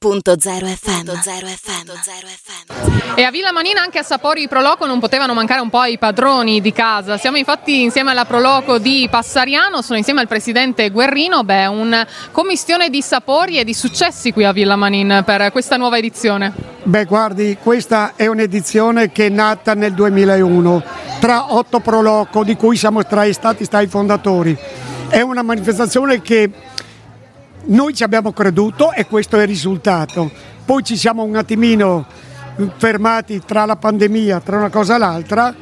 FM. E a Villa Manina anche a Sapori Proloco non potevano mancare un po' i padroni di casa. Siamo infatti insieme alla Proloco di Passariano, sono insieme al presidente Guerrino, beh, una commissione di sapori e di successi qui a Villa Manin per questa nuova edizione. Beh, guardi, questa è un'edizione che è nata nel 2001 tra otto Proloco di cui siamo tra stati stati fondatori. È una manifestazione che noi ci abbiamo creduto e questo è il risultato. Poi ci siamo un attimino fermati tra la pandemia, tra una cosa e l'altra,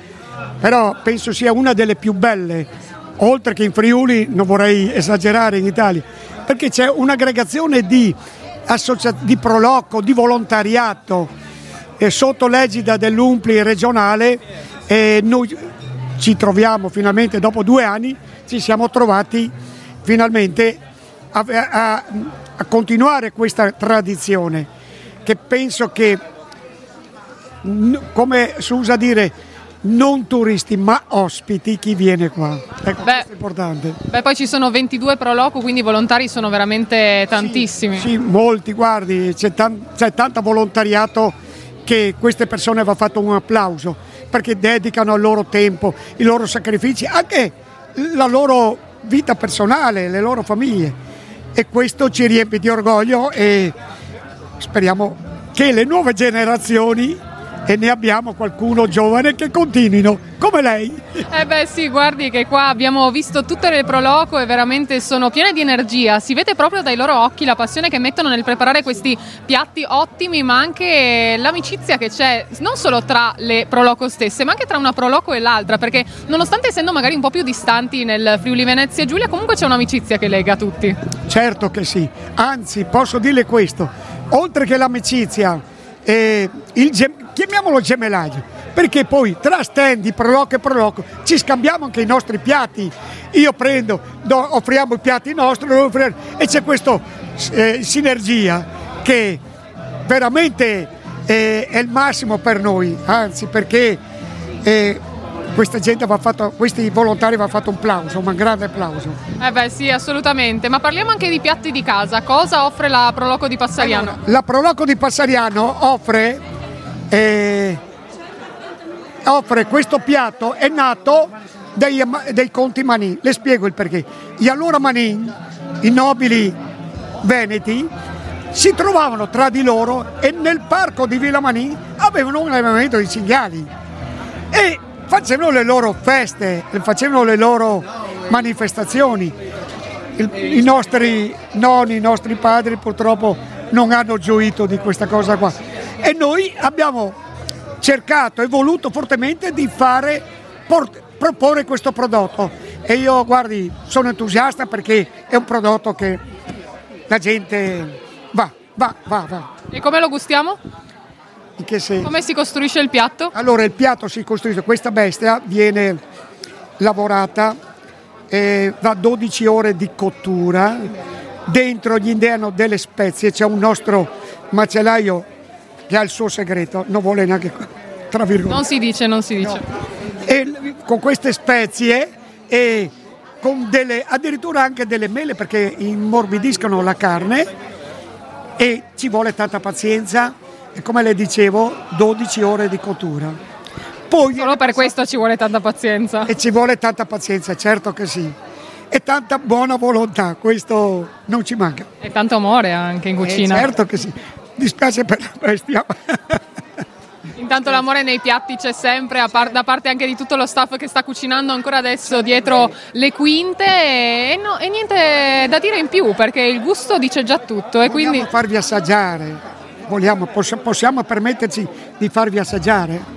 però penso sia una delle più belle, oltre che in Friuli, non vorrei esagerare in Italia, perché c'è un'aggregazione di, associa- di proloco, di volontariato eh, sotto l'egida dell'UMPLI regionale e noi ci troviamo finalmente dopo due anni, ci siamo trovati finalmente a, a, a continuare questa tradizione che penso che, come si usa dire, non turisti ma ospiti chi viene qua. Ecco, beh, questo è importante. Beh, poi ci sono 22 proloco, quindi i volontari sono veramente tantissimi. Sì, sì molti, guardi, c'è, tan- c'è tanto volontariato che queste persone va fatto un applauso perché dedicano il loro tempo, i loro sacrifici, anche la loro vita personale, le loro famiglie e questo ci riempie di orgoglio e speriamo che le nuove generazioni e ne abbiamo qualcuno giovane che continuino come lei. Eh beh sì, guardi che qua abbiamo visto tutte le proloco e veramente sono piene di energia, si vede proprio dai loro occhi la passione che mettono nel preparare questi piatti ottimi, ma anche l'amicizia che c'è non solo tra le proloco stesse, ma anche tra una proloco e l'altra, perché nonostante essendo magari un po' più distanti nel Friuli Venezia Giulia, comunque c'è un'amicizia che lega tutti. Certo che sì, anzi posso dirle questo, oltre che l'amicizia eh, il gem- chiamiamolo gemellaggio, perché poi tra stand di proloco e proloco ci scambiamo anche i nostri piatti. Io prendo, do, offriamo i piatti nostri e c'è questa eh, sinergia che veramente eh, è il massimo per noi, anzi perché eh, questa gente va fatto, questi volontari va fatto un plauso, un grande applauso. Eh beh sì, assolutamente, ma parliamo anche di piatti di casa, cosa offre la Proloco di Passariano? Allora, la Proloco di Passariano offre, eh, offre questo piatto, è nato dei, dei conti Manin, le spiego il perché. Gli allora Manin, i nobili veneti, si trovavano tra di loro e nel parco di Villa Manin avevano un allevamento di cinghiali. E facevano le loro feste, facevano le loro manifestazioni. Il, I nostri nonni, i nostri padri purtroppo non hanno gioito di questa cosa qua. E noi abbiamo cercato e voluto fortemente di fare, port- proporre questo prodotto. E io, guardi, sono entusiasta perché è un prodotto che la gente va, va, va, va. E come lo gustiamo? In che senso? Come si costruisce il piatto? Allora il piatto si costruisce, questa bestia viene lavorata eh, da 12 ore di cottura, dentro gli indiano delle spezie, c'è un nostro macellaio che ha il suo segreto, non vuole neanche tra virgolette. Non si dice, non si dice. No. E con queste spezie e con delle, addirittura anche delle mele perché immorbidiscono la carne e ci vuole tanta pazienza e come le dicevo 12 ore di cottura. Poi Solo per questo ci vuole tanta pazienza. E ci vuole tanta pazienza, certo che sì. E tanta buona volontà, questo non ci manca. E tanto amore anche in cucina. Eh, certo che sì. Dispiace per la bestia. Intanto l'amore nei piatti c'è sempre, da parte anche di tutto lo staff che sta cucinando ancora adesso dietro le quinte e, no, e niente da dire in più perché il gusto dice già tutto. E quindi... farvi assaggiare vogliamo, possiamo permetterci di farvi assaggiare?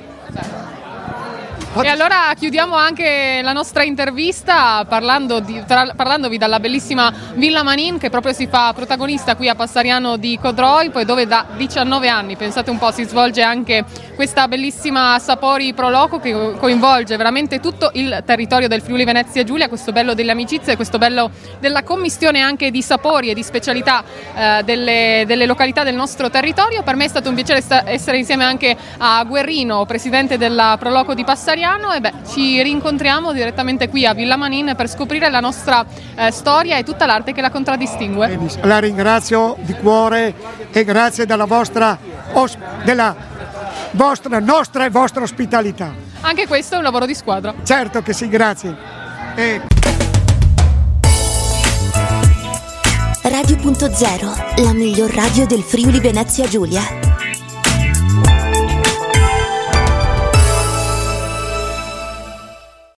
E allora chiudiamo anche la nostra intervista parlando di, tra, parlandovi dalla bellissima Villa Manin che proprio si fa protagonista qui a Passariano di Codroi, poi dove da 19 anni, pensate un po', si svolge anche questa bellissima Sapori Pro Loco che coinvolge veramente tutto il territorio del Friuli Venezia Giulia, questo bello delle amicizie, questo bello della commissione anche di sapori e di specialità eh, delle, delle, località del nostro territorio. Per me è stato un piacere sta- essere insieme anche a Guerrino, presidente della Pro Loco di Passariano Passariano e beh, ci rincontriamo direttamente qui a Villa Manin per scoprire la nostra eh, storia e tutta l'arte che la contraddistingue. La ringrazio di cuore e grazie della vostra, della vostra nostra e vostra ospitalità. Anche questo è un lavoro di squadra. Certo che sì, grazie. E... Radio.0, la miglior radio del Friuli Venezia Giulia.